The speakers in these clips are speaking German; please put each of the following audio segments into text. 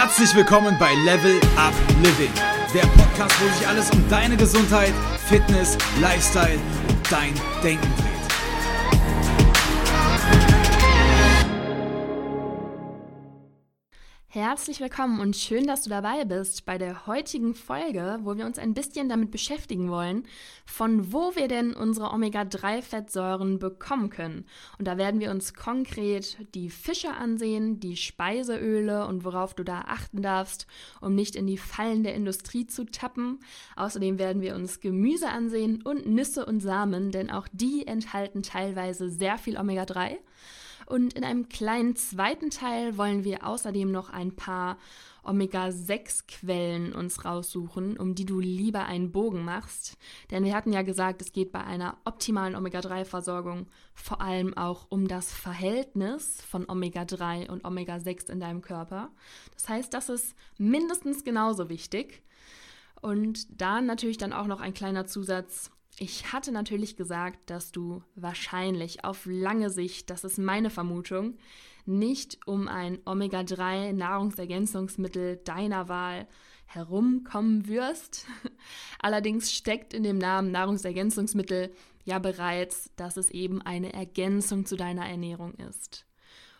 Herzlich willkommen bei Level Up Living, der Podcast, wo sich alles um deine Gesundheit, Fitness, Lifestyle und dein Denken dreht. Herzlich willkommen und schön, dass du dabei bist bei der heutigen Folge, wo wir uns ein bisschen damit beschäftigen wollen, von wo wir denn unsere Omega-3-Fettsäuren bekommen können. Und da werden wir uns konkret die Fische ansehen, die Speiseöle und worauf du da achten darfst, um nicht in die Fallen der Industrie zu tappen. Außerdem werden wir uns Gemüse ansehen und Nüsse und Samen, denn auch die enthalten teilweise sehr viel Omega-3. Und in einem kleinen zweiten Teil wollen wir außerdem noch ein paar Omega-6-Quellen uns raussuchen, um die du lieber einen Bogen machst. Denn wir hatten ja gesagt, es geht bei einer optimalen Omega-3-Versorgung vor allem auch um das Verhältnis von Omega-3 und Omega-6 in deinem Körper. Das heißt, das ist mindestens genauso wichtig. Und da natürlich dann auch noch ein kleiner Zusatz ich hatte natürlich gesagt, dass du wahrscheinlich auf lange Sicht, das ist meine Vermutung, nicht um ein Omega-3 Nahrungsergänzungsmittel deiner Wahl herumkommen wirst. Allerdings steckt in dem Namen Nahrungsergänzungsmittel ja bereits, dass es eben eine Ergänzung zu deiner Ernährung ist.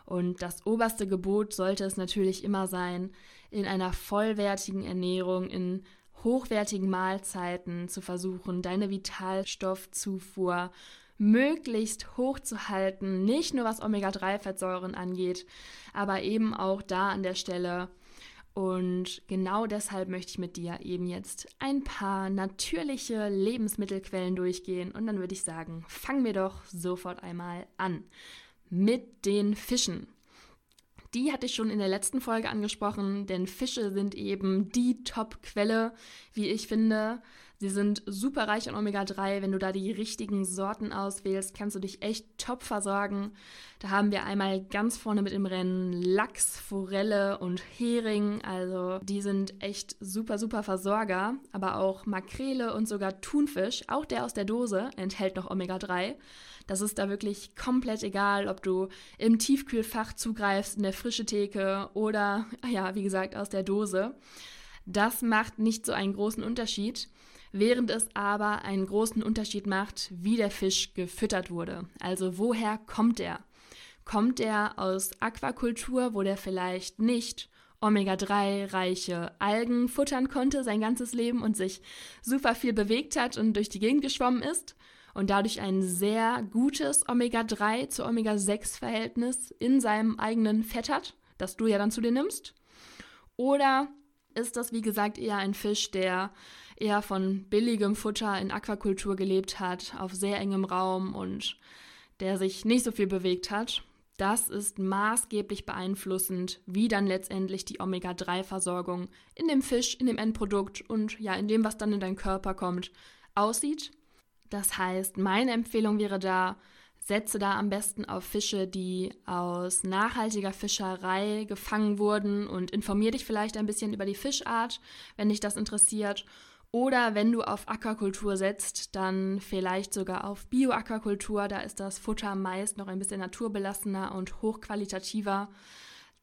Und das oberste Gebot sollte es natürlich immer sein, in einer vollwertigen Ernährung, in hochwertigen Mahlzeiten zu versuchen, deine Vitalstoffzufuhr möglichst hoch zu halten, nicht nur was Omega-3-Fettsäuren angeht, aber eben auch da an der Stelle. Und genau deshalb möchte ich mit dir eben jetzt ein paar natürliche Lebensmittelquellen durchgehen. Und dann würde ich sagen, fangen wir doch sofort einmal an mit den Fischen. Die hatte ich schon in der letzten Folge angesprochen, denn Fische sind eben die Top-Quelle, wie ich finde. Sie sind super reich an Omega-3. Wenn du da die richtigen Sorten auswählst, kannst du dich echt top versorgen. Da haben wir einmal ganz vorne mit im Rennen Lachs, Forelle und Hering. Also die sind echt super, super Versorger. Aber auch Makrele und sogar Thunfisch, auch der aus der Dose, enthält noch Omega-3. Das ist da wirklich komplett egal, ob du im Tiefkühlfach zugreifst, in der frische Theke oder, ja, wie gesagt, aus der Dose. Das macht nicht so einen großen Unterschied, während es aber einen großen Unterschied macht, wie der Fisch gefüttert wurde. Also woher kommt er? Kommt er aus Aquakultur, wo der vielleicht nicht Omega-3-reiche Algen futtern konnte sein ganzes Leben und sich super viel bewegt hat und durch die Gegend geschwommen ist? und dadurch ein sehr gutes Omega-3 zu Omega-6-Verhältnis in seinem eigenen Fett hat, das du ja dann zu dir nimmst? Oder ist das, wie gesagt, eher ein Fisch, der eher von billigem Futter in Aquakultur gelebt hat, auf sehr engem Raum und der sich nicht so viel bewegt hat? Das ist maßgeblich beeinflussend, wie dann letztendlich die Omega-3-Versorgung in dem Fisch, in dem Endprodukt und ja, in dem, was dann in deinen Körper kommt, aussieht. Das heißt, meine Empfehlung wäre da, setze da am besten auf Fische, die aus nachhaltiger Fischerei gefangen wurden und informier dich vielleicht ein bisschen über die Fischart, wenn dich das interessiert. Oder wenn du auf Aquakultur setzt, dann vielleicht sogar auf Bio-Aquakultur. Da ist das Futter meist noch ein bisschen naturbelassener und hochqualitativer.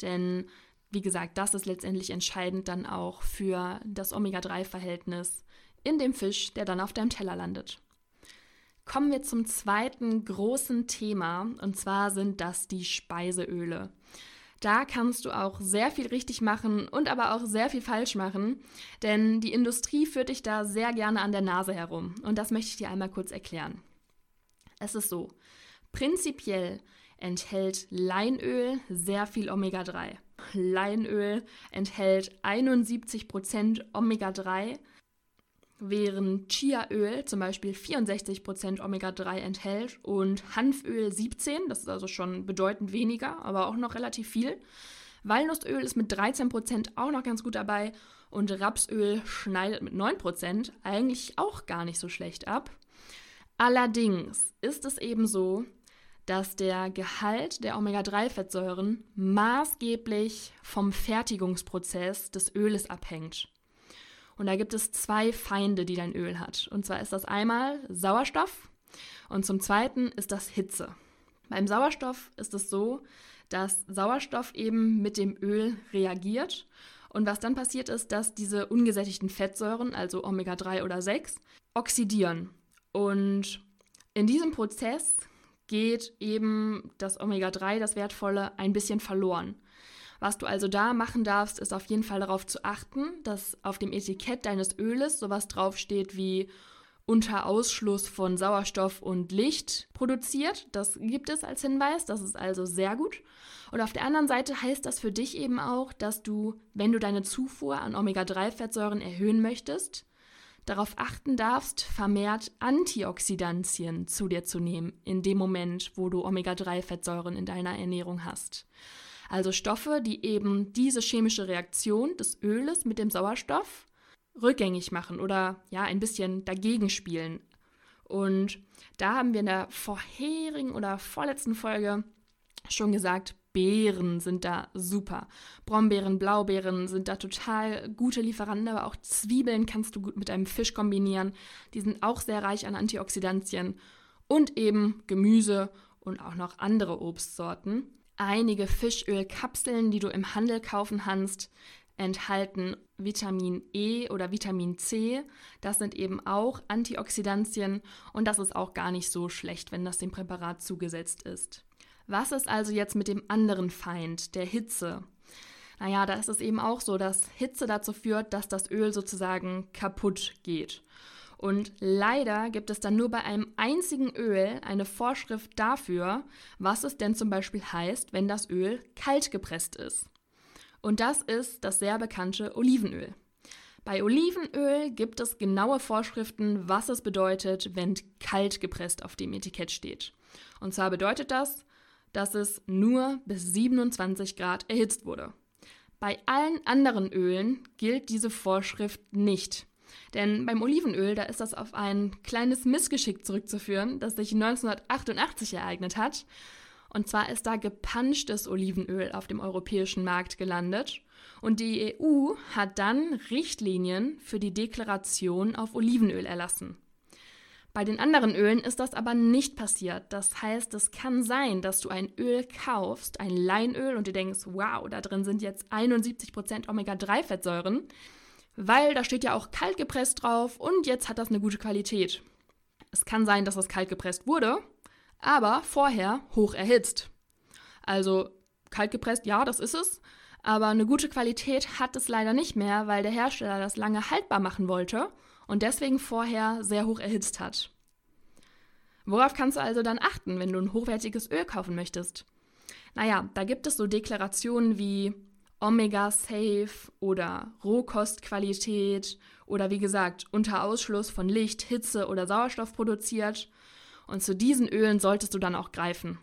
Denn, wie gesagt, das ist letztendlich entscheidend dann auch für das Omega-3-Verhältnis in dem Fisch, der dann auf deinem Teller landet. Kommen wir zum zweiten großen Thema und zwar sind das die Speiseöle. Da kannst du auch sehr viel richtig machen und aber auch sehr viel falsch machen, denn die Industrie führt dich da sehr gerne an der Nase herum und das möchte ich dir einmal kurz erklären. Es ist so, prinzipiell enthält Leinöl sehr viel Omega-3. Leinöl enthält 71% Omega-3 während Chiaöl zum Beispiel 64% Omega-3 enthält und Hanföl 17, das ist also schon bedeutend weniger, aber auch noch relativ viel. Walnussöl ist mit 13% auch noch ganz gut dabei und Rapsöl schneidet mit 9% eigentlich auch gar nicht so schlecht ab. Allerdings ist es eben so, dass der Gehalt der Omega-3-Fettsäuren maßgeblich vom Fertigungsprozess des Öles abhängt. Und da gibt es zwei Feinde, die dein Öl hat. Und zwar ist das einmal Sauerstoff und zum zweiten ist das Hitze. Beim Sauerstoff ist es so, dass Sauerstoff eben mit dem Öl reagiert Und was dann passiert ist, dass diese ungesättigten Fettsäuren, also Omega-3 oder 6, oxidieren. Und in diesem Prozess geht eben das Omega-3, das Wertvolle, ein bisschen verloren. Was du also da machen darfst, ist auf jeden Fall darauf zu achten, dass auf dem Etikett deines Öles sowas draufsteht wie unter Ausschluss von Sauerstoff und Licht produziert. Das gibt es als Hinweis, das ist also sehr gut. Und auf der anderen Seite heißt das für dich eben auch, dass du, wenn du deine Zufuhr an Omega-3-Fettsäuren erhöhen möchtest, darauf achten darfst, vermehrt Antioxidantien zu dir zu nehmen, in dem Moment, wo du Omega-3-Fettsäuren in deiner Ernährung hast. Also Stoffe, die eben diese chemische Reaktion des Öles mit dem Sauerstoff rückgängig machen oder ja, ein bisschen dagegen spielen. Und da haben wir in der vorherigen oder vorletzten Folge schon gesagt, Beeren sind da super. Brombeeren, Blaubeeren sind da total gute Lieferanten, aber auch Zwiebeln kannst du gut mit einem Fisch kombinieren. Die sind auch sehr reich an Antioxidantien und eben Gemüse und auch noch andere Obstsorten. Einige Fischölkapseln, die du im Handel kaufen kannst, enthalten Vitamin E oder Vitamin C. Das sind eben auch Antioxidantien und das ist auch gar nicht so schlecht, wenn das dem Präparat zugesetzt ist. Was ist also jetzt mit dem anderen Feind, der Hitze? Naja, da ist es eben auch so, dass Hitze dazu führt, dass das Öl sozusagen kaputt geht. Und leider gibt es dann nur bei einem einzigen Öl eine Vorschrift dafür, was es denn zum Beispiel heißt, wenn das Öl kalt gepresst ist. Und das ist das sehr bekannte Olivenöl. Bei Olivenöl gibt es genaue Vorschriften, was es bedeutet, wenn kalt gepresst auf dem Etikett steht. Und zwar bedeutet das, dass es nur bis 27 Grad erhitzt wurde. Bei allen anderen Ölen gilt diese Vorschrift nicht. Denn beim Olivenöl, da ist das auf ein kleines Missgeschick zurückzuführen, das sich 1988 ereignet hat. Und zwar ist da gepanschtes Olivenöl auf dem europäischen Markt gelandet. Und die EU hat dann Richtlinien für die Deklaration auf Olivenöl erlassen. Bei den anderen Ölen ist das aber nicht passiert. Das heißt, es kann sein, dass du ein Öl kaufst, ein Leinöl, und du denkst, wow, da drin sind jetzt 71% Omega-3-Fettsäuren, weil da steht ja auch kalt gepresst drauf und jetzt hat das eine gute Qualität. Es kann sein, dass das kalt gepresst wurde aber vorher hoch erhitzt. Also kalt gepresst, ja, das ist es, aber eine gute Qualität hat es leider nicht mehr, weil der Hersteller das lange haltbar machen wollte und deswegen vorher sehr hoch erhitzt hat. Worauf kannst du also dann achten, wenn du ein hochwertiges Öl kaufen möchtest? Naja, da gibt es so Deklarationen wie Omega Safe oder Rohkostqualität oder wie gesagt unter Ausschluss von Licht, Hitze oder Sauerstoff produziert und zu diesen Ölen solltest du dann auch greifen.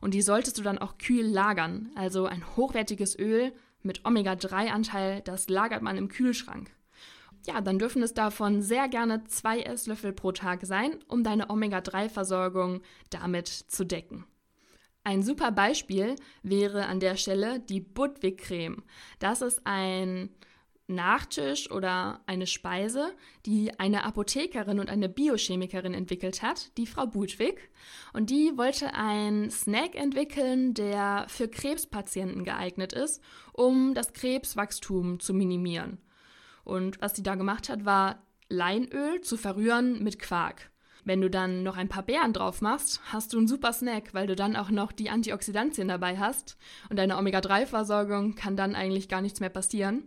Und die solltest du dann auch kühl lagern. Also ein hochwertiges Öl mit Omega-3-Anteil, das lagert man im Kühlschrank. Ja, dann dürfen es davon sehr gerne zwei Esslöffel pro Tag sein, um deine Omega-3-Versorgung damit zu decken. Ein super Beispiel wäre an der Stelle die Budwig-Creme. Das ist ein Nachtisch oder eine Speise, die eine Apothekerin und eine Biochemikerin entwickelt hat, die Frau Budwig. Und die wollte einen Snack entwickeln, der für Krebspatienten geeignet ist, um das Krebswachstum zu minimieren. Und was sie da gemacht hat, war Leinöl zu verrühren mit Quark. Wenn du dann noch ein paar Beeren drauf machst, hast du einen super Snack, weil du dann auch noch die Antioxidantien dabei hast und deine Omega-3-Versorgung kann dann eigentlich gar nichts mehr passieren.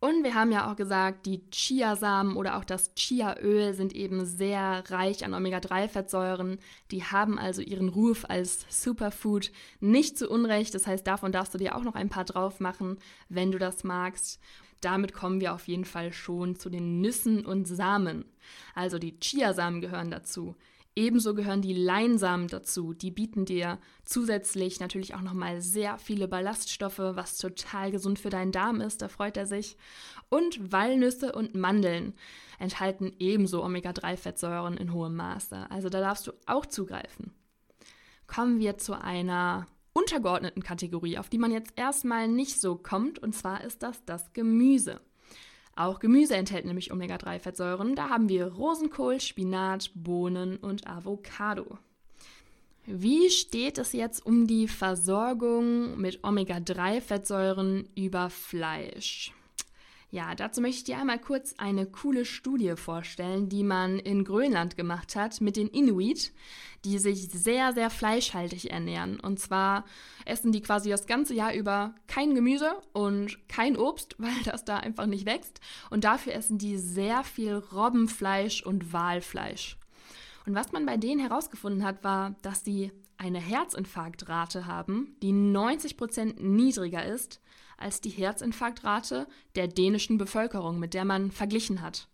Und wir haben ja auch gesagt, die Chiasamen oder auch das Chiaöl sind eben sehr reich an Omega-3-Fettsäuren. Die haben also ihren Ruf als Superfood nicht zu Unrecht. Das heißt, davon darfst du dir auch noch ein paar drauf machen, wenn du das magst. Damit kommen wir auf jeden Fall schon zu den Nüssen und Samen. Also die Chiasamen gehören dazu. Ebenso gehören die Leinsamen dazu. Die bieten dir zusätzlich natürlich auch nochmal sehr viele Ballaststoffe, was total gesund für deinen Darm ist, da freut er sich. Und Walnüsse und Mandeln enthalten ebenso Omega-3-Fettsäuren in hohem Maße. Also da darfst du auch zugreifen. Kommen wir zu einer untergeordneten Kategorie, auf die man jetzt erstmal nicht so kommt, und zwar ist das das Gemüse. Auch Gemüse enthält nämlich Omega-3-Fettsäuren. Da haben wir Rosenkohl, Spinat, Bohnen und Avocado. Wie steht es jetzt um die Versorgung mit Omega-3-Fettsäuren über Fleisch? Ja, dazu möchte ich dir einmal kurz eine coole Studie vorstellen, die man in Grönland gemacht hat mit den Inuit, die sich sehr, sehr fleischhaltig ernähren. Und zwar essen die quasi das ganze Jahr über kein Gemüse und kein Obst, weil das da einfach nicht wächst. Und dafür essen die sehr viel Robbenfleisch und Walfleisch. Und was man bei denen herausgefunden hat, war, dass sie eine Herzinfarktrate haben, die 90 Prozent niedriger ist als die Herzinfarktrate der dänischen Bevölkerung, mit der man verglichen hat.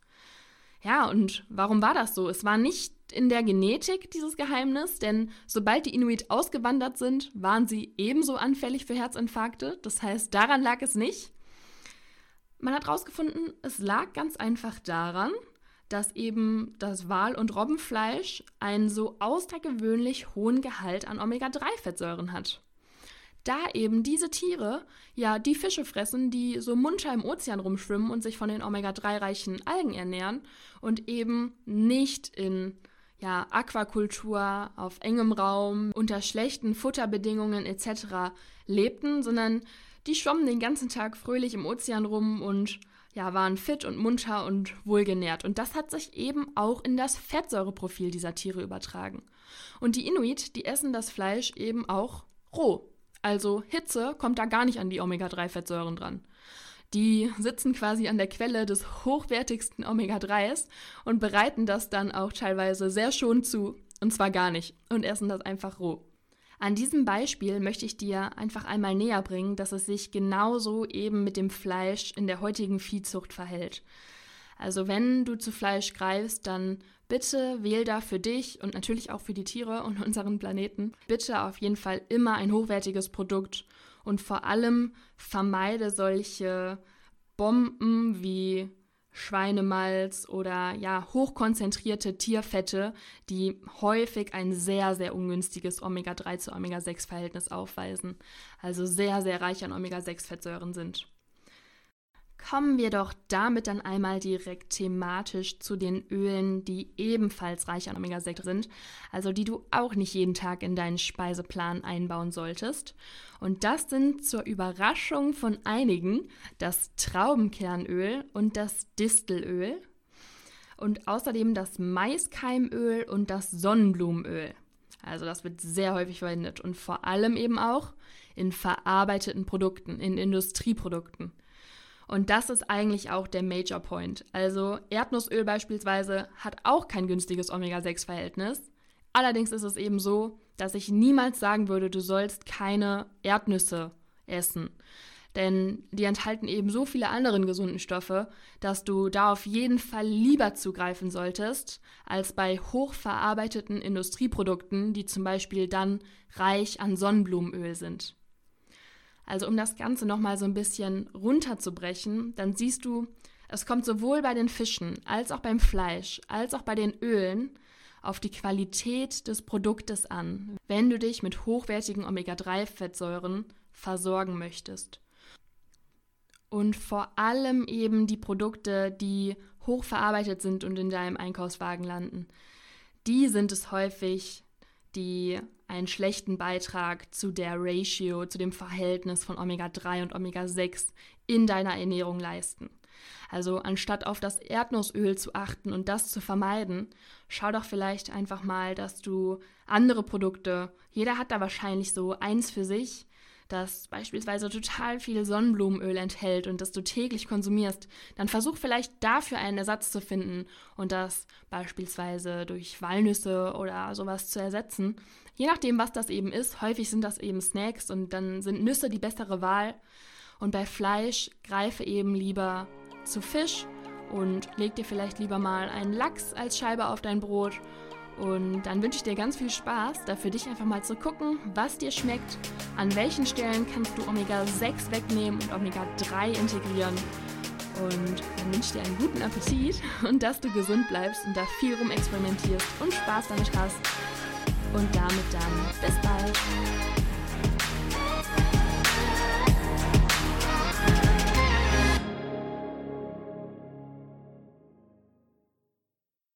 Ja, und warum war das so? Es war nicht in der Genetik dieses Geheimnis, denn sobald die Inuit ausgewandert sind, waren sie ebenso anfällig für Herzinfarkte. Das heißt, daran lag es nicht. Man hat herausgefunden, es lag ganz einfach daran, dass eben das Wal- und Robbenfleisch einen so außergewöhnlich hohen Gehalt an Omega-3-Fettsäuren hat. Da eben diese Tiere ja die Fische fressen, die so munter im Ozean rumschwimmen und sich von den Omega-3-reichen Algen ernähren und eben nicht in ja, Aquakultur auf engem Raum unter schlechten Futterbedingungen etc. lebten, sondern die schwommen den ganzen Tag fröhlich im Ozean rum und ja, waren fit und munter und wohlgenährt. Und das hat sich eben auch in das Fettsäureprofil dieser Tiere übertragen. Und die Inuit, die essen das Fleisch eben auch roh. Also Hitze kommt da gar nicht an die Omega-3-Fettsäuren dran. Die sitzen quasi an der Quelle des hochwertigsten Omega-3s und bereiten das dann auch teilweise sehr schon zu. Und zwar gar nicht. Und essen das einfach roh. An diesem Beispiel möchte ich dir einfach einmal näher bringen, dass es sich genauso eben mit dem Fleisch in der heutigen Viehzucht verhält. Also wenn du zu Fleisch greifst, dann bitte wähl da für dich und natürlich auch für die Tiere und unseren Planeten bitte auf jeden Fall immer ein hochwertiges Produkt und vor allem vermeide solche Bomben wie Schweinemalz oder ja, hochkonzentrierte Tierfette, die häufig ein sehr, sehr ungünstiges Omega-3 zu Omega-6-Verhältnis aufweisen, also sehr, sehr reich an Omega-6-Fettsäuren sind. Kommen wir doch damit dann einmal direkt thematisch zu den Ölen, die ebenfalls reich an Omega-6 sind, also die du auch nicht jeden Tag in deinen Speiseplan einbauen solltest. Und das sind zur Überraschung von einigen das Traubenkernöl und das Distelöl und außerdem das Maiskeimöl und das Sonnenblumenöl. Also das wird sehr häufig verwendet und vor allem eben auch in verarbeiteten Produkten, in Industrieprodukten. Und das ist eigentlich auch der Major Point. Also Erdnussöl beispielsweise hat auch kein günstiges Omega-6-Verhältnis. Allerdings ist es eben so, dass ich niemals sagen würde, du sollst keine Erdnüsse essen. Denn die enthalten eben so viele andere gesunden Stoffe, dass du da auf jeden Fall lieber zugreifen solltest, als bei hochverarbeiteten Industrieprodukten, die zum Beispiel dann reich an Sonnenblumenöl sind. Also um das Ganze nochmal so ein bisschen runterzubrechen, dann siehst du, es kommt sowohl bei den Fischen als auch beim Fleisch als auch bei den Ölen auf die Qualität des Produktes an, wenn du dich mit hochwertigen Omega-3-Fettsäuren versorgen möchtest. Und vor allem eben die Produkte, die hochverarbeitet sind und in deinem Einkaufswagen landen. Die sind es häufig, die einen schlechten Beitrag zu der Ratio, zu dem Verhältnis von Omega-3 und Omega-6 in deiner Ernährung leisten. Also anstatt auf das Erdnussöl zu achten und das zu vermeiden, schau doch vielleicht einfach mal, dass du andere Produkte, jeder hat da wahrscheinlich so eins für sich, das beispielsweise total viel Sonnenblumenöl enthält und das du täglich konsumierst, dann versuch vielleicht dafür einen Ersatz zu finden und das beispielsweise durch Walnüsse oder sowas zu ersetzen. Je nachdem, was das eben ist. Häufig sind das eben Snacks und dann sind Nüsse die bessere Wahl. Und bei Fleisch greife eben lieber zu Fisch und leg dir vielleicht lieber mal einen Lachs als Scheibe auf dein Brot und dann wünsche ich dir ganz viel Spaß, da für dich einfach mal zu gucken, was dir schmeckt, an welchen Stellen kannst du Omega-6 wegnehmen und Omega-3 integrieren. Und dann wünsche ich dir einen guten Appetit und dass du gesund bleibst und da viel rum experimentierst und Spaß damit hast. Und damit dann bis bald.